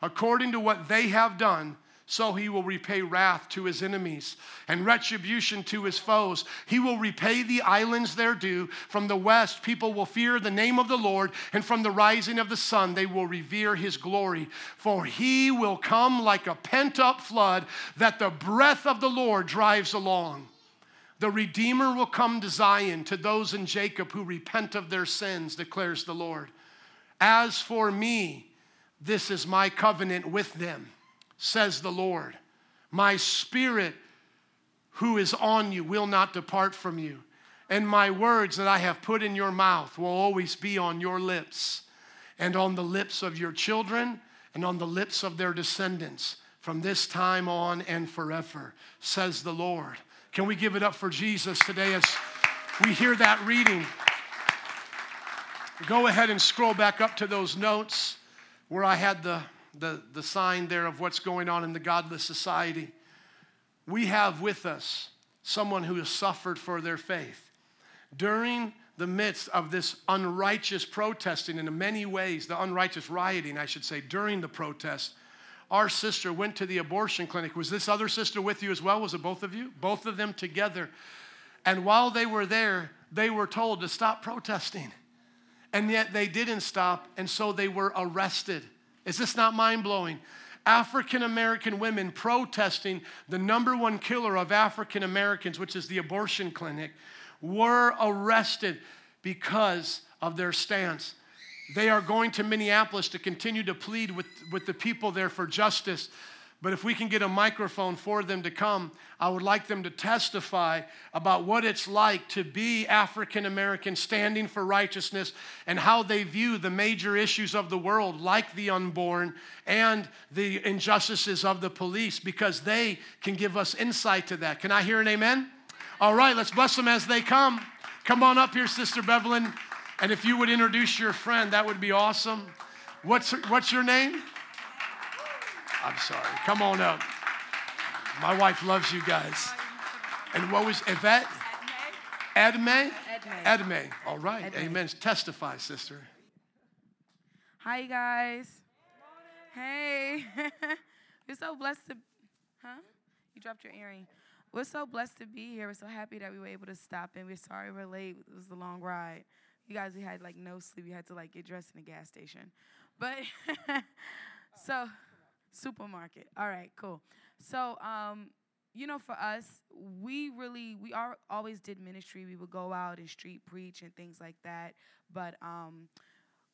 Speaker 1: According to what they have done, so he will repay wrath to his enemies and retribution to his foes. He will repay the islands their due. From the west, people will fear the name of the Lord, and from the rising of the sun, they will revere his glory. For he will come like a pent up flood that the breath of the Lord drives along. The Redeemer will come to Zion, to those in Jacob who repent of their sins, declares the Lord. As for me, this is my covenant with them says the Lord. My spirit who is on you will not depart from you, and my words that I have put in your mouth will always be on your lips, and on the lips of your children, and on the lips of their descendants from this time on and forever, says the Lord. Can we give it up for Jesus today as we hear that reading? Go ahead and scroll back up to those notes where I had the the, the sign there of what's going on in the godless society. We have with us someone who has suffered for their faith. During the midst of this unrighteous protesting, in many ways, the unrighteous rioting, I should say, during the protest, our sister went to the abortion clinic. Was this other sister with you as well? Was it both of you? Both of them together. And while they were there, they were told to stop protesting. And yet they didn't stop, and so they were arrested. Is this not mind blowing? African American women protesting the number one killer of African Americans, which is the abortion clinic, were arrested because of their stance. They are going to Minneapolis to continue to plead with, with the people there for justice. But if we can get a microphone for them to come, I would like them to testify about what it's like to be African American standing for righteousness and how they view the major issues of the world, like the unborn and the injustices of the police, because they can give us insight to that. Can I hear an amen? All right, let's bless them as they come. Come on up here, Sister Bevelyn. And if you would introduce your friend, that would be awesome. What's, what's your name? I'm sorry. Come on up. My wife loves you guys. And what was Yvette? Edmee? Edmee. Edmee. All right. Edmee. Amen. Testify, sister.
Speaker 2: Hi, guys. Hey. We're so blessed to, huh? You dropped your earring. We're so blessed to be here. We're so happy that we were able to stop in. We're sorry we're late. It was a long ride. You guys, we had like no sleep. We had to like get dressed in a gas station. But so supermarket. All right, cool. So um, you know, for us, we really we are always did ministry. We would go out and street preach and things like that. But um,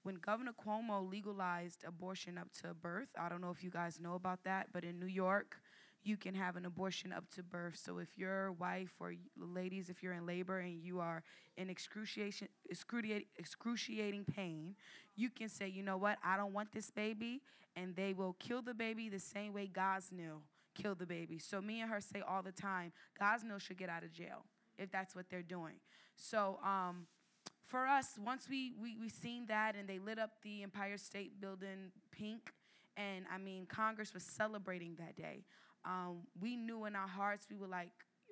Speaker 2: when Governor Cuomo legalized abortion up to birth, I don't know if you guys know about that, but in New York, you can have an abortion up to birth. So if your wife or ladies, if you're in labor and you are in excruciation, excruciating, pain, you can say, you know what, I don't want this baby, and they will kill the baby the same way Gosnell killed the baby. So me and her say all the time, Gosnell should get out of jail if that's what they're doing. So um, for us, once we, we we seen that and they lit up the Empire State Building pink, and I mean Congress was celebrating that day um, we knew in our hearts we were like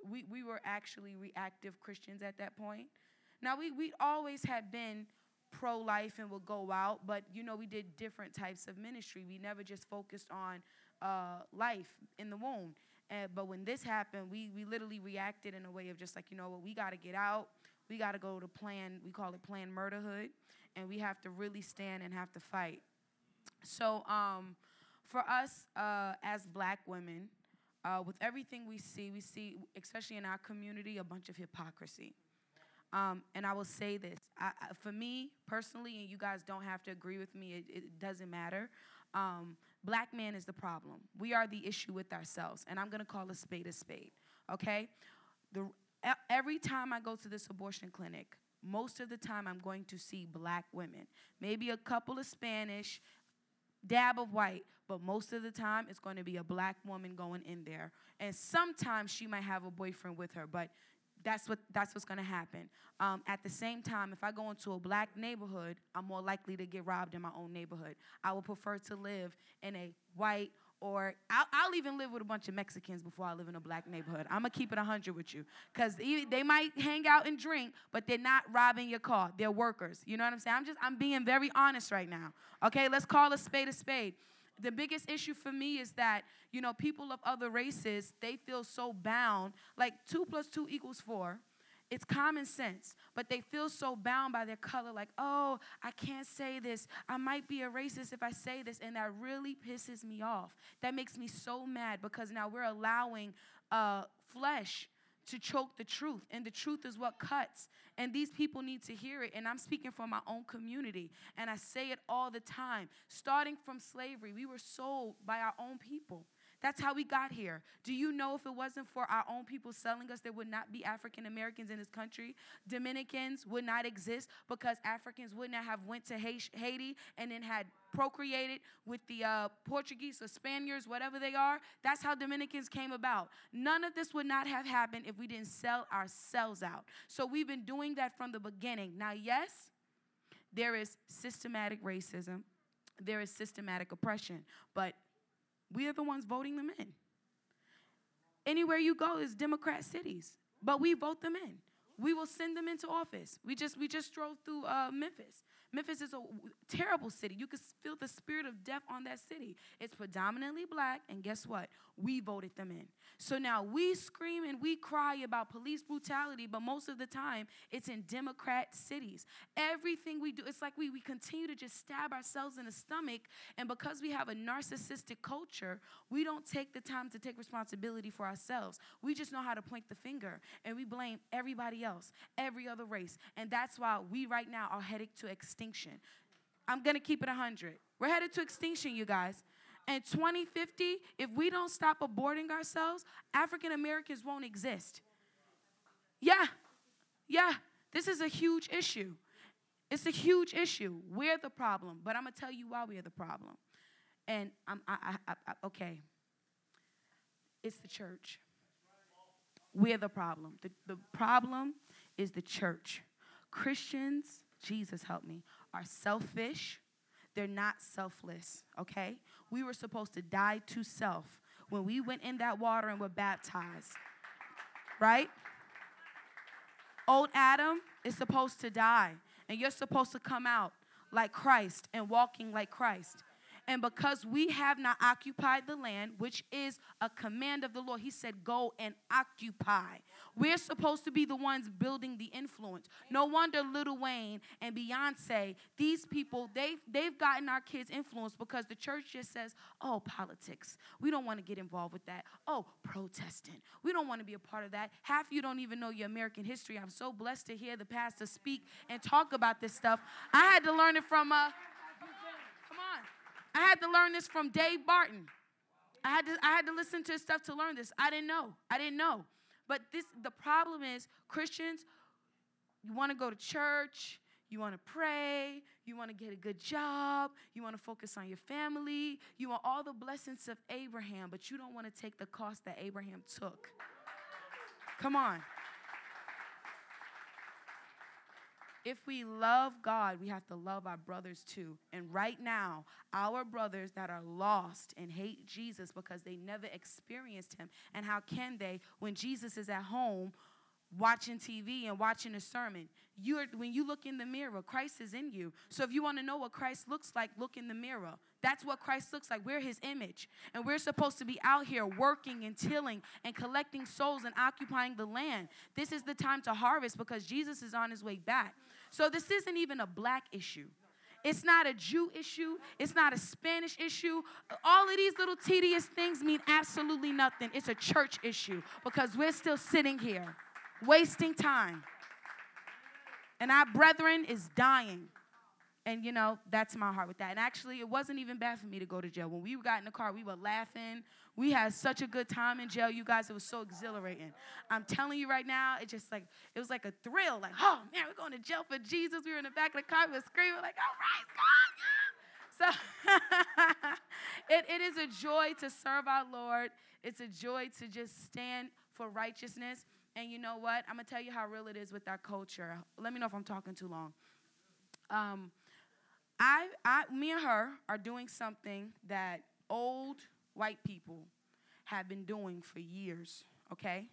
Speaker 2: we, we were actually reactive christians at that point. Now we, we always had been pro-life and would go out but you know we did different types of ministry. We never just focused on uh, life in the womb. And, but when this happened we, we literally reacted in a way of just like you know what we got to get out. We got to go to plan we call it plan murderhood and we have to really stand and have to fight. So um, for us uh, as black women uh, with everything we see, we see, especially in our community, a bunch of hypocrisy. Um, and I will say this I, for me personally, and you guys don't have to agree with me, it, it doesn't matter. Um, black man is the problem. We are the issue with ourselves. And I'm going to call a spade a spade, okay? The, every time I go to this abortion clinic, most of the time I'm going to see black women, maybe a couple of Spanish, dab of white, but most of the time it's going to be a black woman going in there. And sometimes she might have a boyfriend with her, but that's what that's what's going to happen. Um, at the same time, if I go into a black neighborhood, I'm more likely to get robbed in my own neighborhood. I would prefer to live in a white or I'll, I'll, even live with a bunch of Mexicans before I live in a black neighborhood. I'm gonna keep it 100 with you. Because they might hang out and drink, but they're not robbing your car. They're workers. You know what I'm saying? I'm just, I'm being very honest right now. Okay, let's call a spade a spade. The biggest issue for me is that, you know, people of other races, they feel so bound. Like two plus two equals four it's common sense, but they feel so bound by their color, like, oh, I can't say this. I might be a racist if I say this. And that really pisses me off. That makes me so mad because now we're allowing uh, flesh to choke the truth, and the truth is what cuts. And these people need to hear it. And I'm speaking for my own community, and I say it all the time. Starting from slavery, we were sold by our own people. That's how we got here. Do you know if it wasn't for our own people selling us, there would not be African Americans in this country? Dominicans would not exist because Africans would not have went to Haiti and then had procreated with the uh, Portuguese or Spaniards, whatever they are. That's how Dominicans came about. None of this would not have happened if we didn't sell ourselves out. So we've been doing that from the beginning. Now, yes, there is systematic racism, there is systematic oppression, but we are the ones voting them in. Anywhere you go is Democrat cities, but we vote them in. We will send them into office. We just we just drove through uh, Memphis. Memphis is a terrible city. You can feel the spirit of death on that city. It's predominantly black, and guess what? We voted them in. So now we scream and we cry about police brutality, but most of the time it's in Democrat cities. Everything we do, it's like we, we continue to just stab ourselves in the stomach, and because we have a narcissistic culture, we don't take the time to take responsibility for ourselves. We just know how to point the finger, and we blame everybody else, every other race. And that's why we right now are headed to extinction extinction. I'm going to keep it 100. We're headed to extinction, you guys. In 2050, if we don't stop aborting ourselves, African Americans won't exist. Yeah, yeah, this is a huge issue. It's a huge issue. We're the problem, but I'm gonna tell you why we're the problem. And I'm, I, I, I, okay, it's the church. We're the problem. The, the problem is the church. Christians, Jesus help me, are selfish. They're not selfless, okay? We were supposed to die to self when we went in that water and were baptized, right? Old Adam is supposed to die, and you're supposed to come out like Christ and walking like Christ. And because we have not occupied the land, which is a command of the Lord, He said, Go and occupy. We're supposed to be the ones building the influence. No wonder Lil Wayne and Beyonce, these people, they've, they've gotten our kids influenced because the church just says, Oh, politics. We don't want to get involved with that. Oh, protesting. We don't want to be a part of that. Half you don't even know your American history. I'm so blessed to hear the pastor speak and talk about this stuff. I had to learn it from, uh, come on. I had to learn this from Dave Barton. I had to I had to listen to his stuff to learn this. I didn't know. I didn't know. But this the problem is Christians you want to go to church, you want to pray, you want to get a good job, you want to focus on your family, you want all the blessings of Abraham, but you don't want to take the cost that Abraham took. Come on. If we love God, we have to love our brothers too. And right now, our brothers that are lost and hate Jesus because they never experienced him. And how can they when Jesus is at home watching TV and watching a sermon? You're, when you look in the mirror, Christ is in you. So if you want to know what Christ looks like, look in the mirror. That's what Christ looks like. We're his image. And we're supposed to be out here working and tilling and collecting souls and occupying the land. This is the time to harvest because Jesus is on his way back. So this isn't even a black issue. It's not a Jew issue. It's not a Spanish issue. All of these little tedious things mean absolutely nothing. It's a church issue because we're still sitting here wasting time. And our brethren is dying. And you know, that's my heart with that. And actually, it wasn't even bad for me to go to jail. When we got in the car, we were laughing. We had such a good time in jail, you guys. It was so exhilarating. I'm telling you right now, it just like it was like a thrill. Like, oh man, we're going to jail for Jesus. We were in the back of the car, we were screaming like, all right, God. So it, it is a joy to serve our Lord. It's a joy to just stand for righteousness. And you know what? I'm gonna tell you how real it is with our culture. Let me know if I'm talking too long. Um, I, I, me and her are doing something that old white people have been doing for years, okay?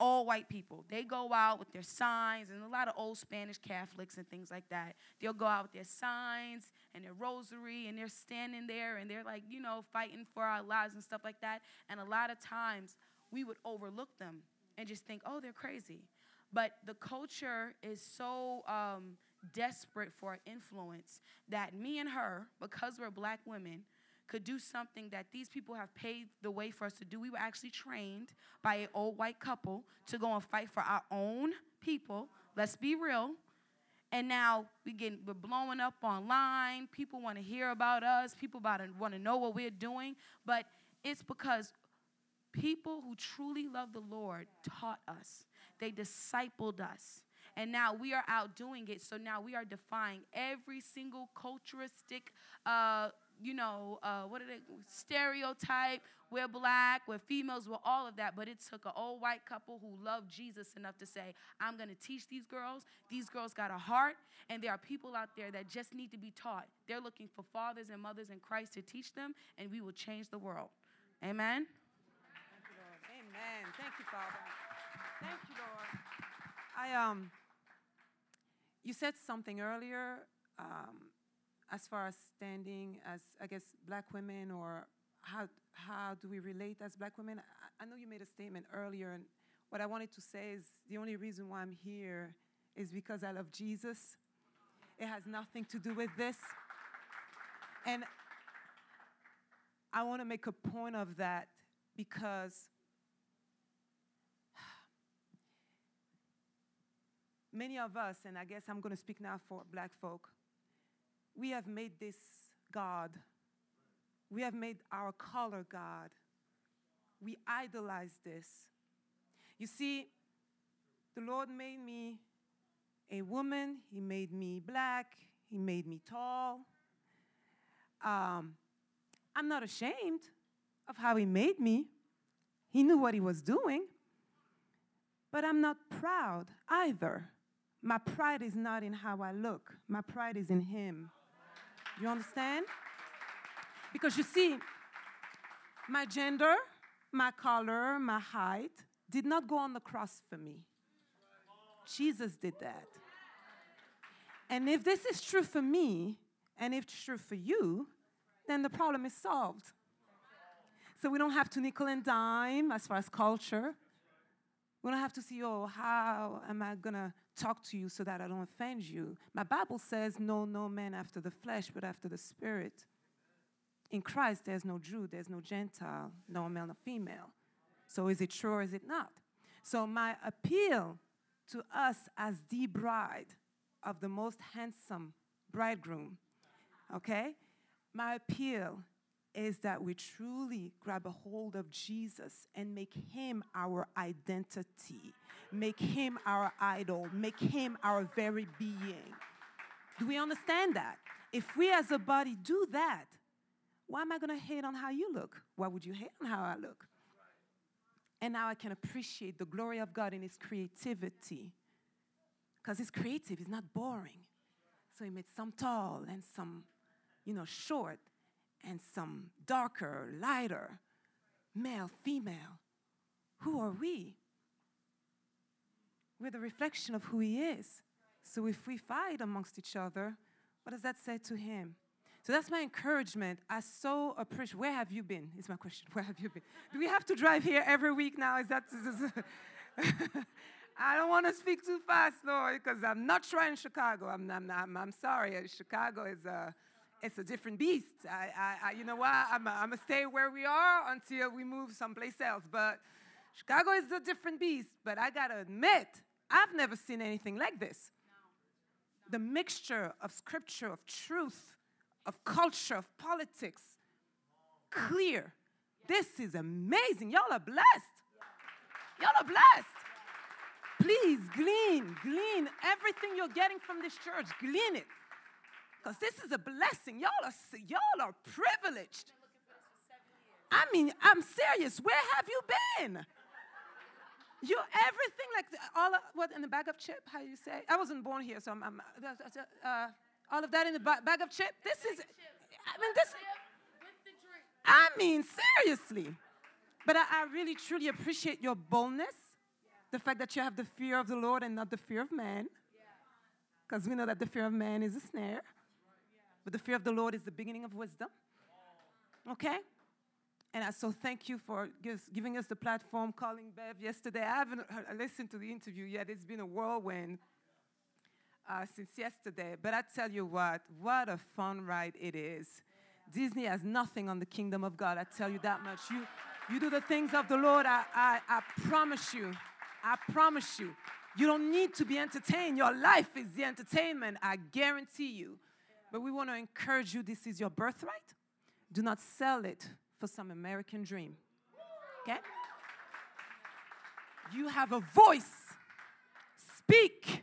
Speaker 2: All white people. They go out with their signs, and a lot of old Spanish Catholics and things like that. They'll go out with their signs and their rosary, and they're standing there and they're like, you know, fighting for our lives and stuff like that. And a lot of times we would overlook them and just think, oh, they're crazy. But the culture is so um, desperate for influence that me and her, because we're black women, could do something that these people have paved the way for us to do. We were actually trained by an old white couple to go and fight for our own people. Let's be real. And now we get we're blowing up online. People want to hear about us. People want to know what we're doing. But it's because people who truly love the Lord taught us. They discipled us and now we are out doing it. So now we are defying every single culturistic, uh, you know, uh, what are they, stereotype. We're black, we're females, we're all of that. But it took an old white couple who loved Jesus enough to say, I'm going to teach these girls. These girls got a heart, and there are people out there that just need to be taught. They're looking for fathers and mothers in Christ to teach them, and we will change the world. Amen.
Speaker 3: Thank you, Lord. Amen. Thank you, Father. Thank you, Lord. I um you said something earlier um, as far as standing as, I guess, black women or how, how do we relate as black women? I, I know you made a statement earlier, and what I wanted to say is the only reason why I'm here is because I love Jesus. It has nothing to do with this. And I want to make a point of that because many of us, and I guess I'm going to speak now for black folk, we have made this God. We have made our color God. We idolize this. You see, the Lord made me a woman, He made me black, He made me tall. Um, I'm not ashamed of how He made me. He knew what He was doing. But I'm not proud either My pride is not in how I look, my pride is in Him. You understand? Because you see, my gender, my color, my height did not go on the cross for me. Jesus did that. And if this is true for me, and if it's true for you, then the problem is solved. So we don't have to nickel and dime as far as culture. We don't have to see, oh, how am I going to talk to you so that I don't offend you? My Bible says, no, no man after the flesh, but after the spirit. In Christ, there's no Jew, there's no Gentile, no male, no female. So is it true or is it not? So my appeal to us as the bride of the most handsome bridegroom, okay? My appeal is that we truly grab a hold of Jesus and make him our identity, make him our idol, make him our very being. Do we understand that? If we as a body do that, why am I going to hate on how you look? Why would you hate on how I look? And now I can appreciate the glory of God in His creativity. Because He's creative, He's not boring. So He made some tall and some, you know, short and some darker, lighter, male, female. Who are we? We're the reflection of who He is. So if we fight amongst each other, what does that say to Him? So that's my encouragement. I so appreciate. Where have you been? Is my question. Where have you been? Do we have to drive here every week now? Is that? I don't want to speak too fast, Lord, because I'm not trying Chicago. I'm, I'm, I'm, I'm sorry. Chicago is a, it's a different beast. I, I, I you know what? I'm going to stay where we are until we move someplace else. But Chicago is a different beast. But I got to admit, I've never seen anything like this. The mixture of scripture, of truth, of culture, of politics. Clear. This is amazing. Y'all are blessed. Y'all are blessed. Please glean, glean everything you're getting from this church. Glean it. Because this is a blessing. Y'all are, y'all are privileged. I mean, I'm serious. Where have you been? You everything like all of, what in the bag of chip? How you say? I wasn't born here, so I'm. I'm uh, all of that in the bag of chips. This is, I mean, this. I mean, seriously. But I, I really, truly appreciate your boldness, the fact that you have the fear of the Lord and not the fear of man. Because we know that the fear of man is a snare, but the fear of the Lord is the beginning of wisdom. Okay? And so thank you for giving us the platform, calling Bev yesterday. I haven't listened to the interview yet. It's been a whirlwind uh, since yesterday. But I tell you what, what a fun ride it is. Disney has nothing on the kingdom of God. I tell you that much. You, you do the things of the Lord. I, I, I promise you. I promise you. You don't need to be entertained. Your life is the entertainment. I guarantee you. But we want to encourage you this is your birthright. Do not sell it for some American dream. Okay? You have a voice. Speak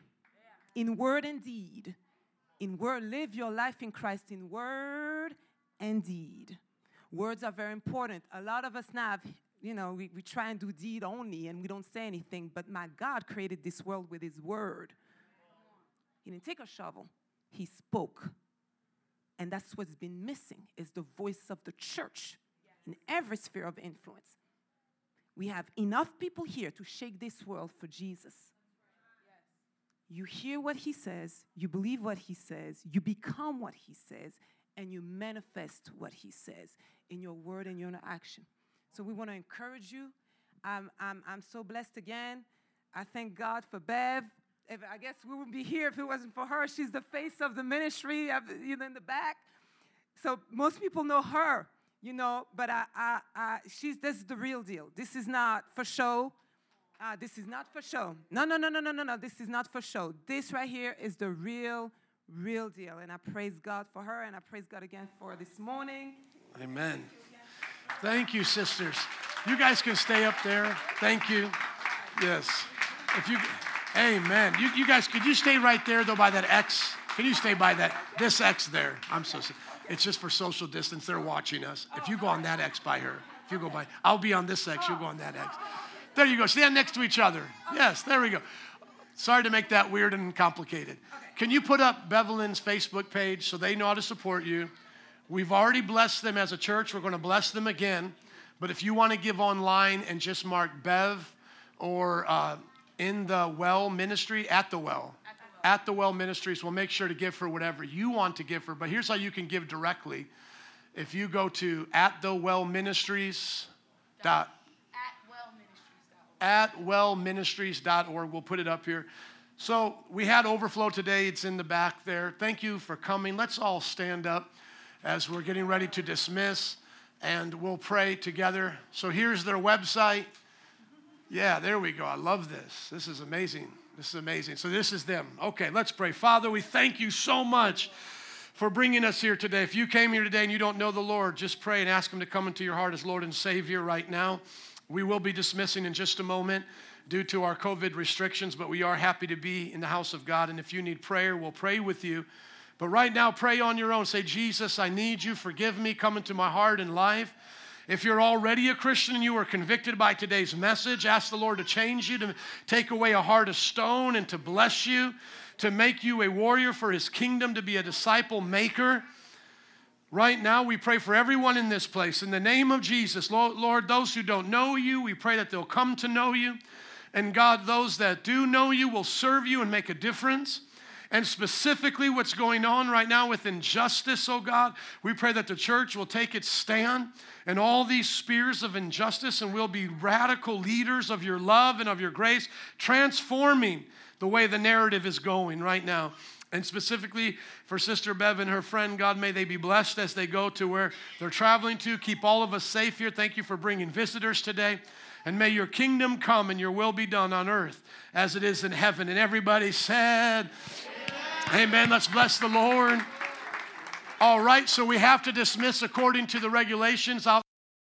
Speaker 3: in word and deed. In word, live your life in Christ in word and deed. Words are very important. A lot of us now, you know, we, we try and do deed only and we don't say anything, but my God created this world with His word. He didn't take a shovel, He spoke. And that's what's been missing is the voice of the church in every sphere of influence. We have enough people here to shake this world for Jesus. You hear what he says, you believe what he says, you become what he says, and you manifest what he says in your word and your action. So we want to encourage you. I'm, I'm, I'm so blessed again. I thank God for Bev. If, I guess we wouldn't be here if it wasn't for her. She's the face of the ministry, you know, in the back. So most people know her, you know, but I, I, I, she's, this is the real deal. This is not for show ah, this is not for show. No, no, no, no, no, no, no. This is not for show. This right here is the real, real deal. And I praise God for her, and I praise God again for this morning.
Speaker 1: Amen. Thank you, sisters. You guys can stay up there. Thank you. Yes. If you, Amen. You, you guys, could you stay right there though by that X? Can you stay by that this X there? I'm so. It's just for social distance. They're watching us. If you go on that X by her, if you go by, I'll be on this X. You'll go on that X. There you go. Stand next to each other. Yes, there we go. Sorry to make that weird and complicated. Can you put up Bevelyn's Facebook page so they know how to support you? We've already blessed them as a church. We're going to bless them again. But if you want to give online and just mark Bev or uh, in the Well Ministry, at the Well, at the Well Ministries, we'll make sure to give for whatever you want to give for. But here's how you can give directly. If you go to at the Well Ministries dot at wellministries.org. We'll put it up here. So we had overflow today. It's in the back there. Thank you for coming. Let's all stand up as we're getting ready to dismiss and we'll pray together. So here's their website. Yeah, there we go. I love this. This is amazing. This is amazing. So this is them. Okay, let's pray. Father, we thank you so much for bringing us here today. If you came here today and you don't know the Lord, just pray and ask Him to come into your heart as Lord and Savior right now. We will be dismissing in just a moment due to our COVID restrictions, but we are happy to be in the house of God. And if you need prayer, we'll pray with you. But right now, pray on your own. Say, Jesus, I need you. Forgive me. Come into my heart and life. If you're already a Christian and you were convicted by today's message, ask the Lord to change you, to take away a heart of stone, and to bless you, to make you a warrior for his kingdom, to be a disciple maker. Right now, we pray for everyone in this place. In the name of Jesus, Lord, those who don't know you, we pray that they'll come to know you. And God, those that do know you will serve you and make a difference. And specifically, what's going on right now with injustice, oh God, we pray that the church will take its stand and all these spears of injustice and we'll be radical leaders of your love and of your grace, transforming the way the narrative is going right now. And specifically for Sister Bev and her friend, God, may they be blessed as they go to where they're traveling to. Keep all of us safe here. Thank you for bringing visitors today. And may your kingdom come and your will be done on earth as it is in heaven. And everybody said, Amen. Let's bless the Lord. All right, so we have to dismiss according to the regulations out.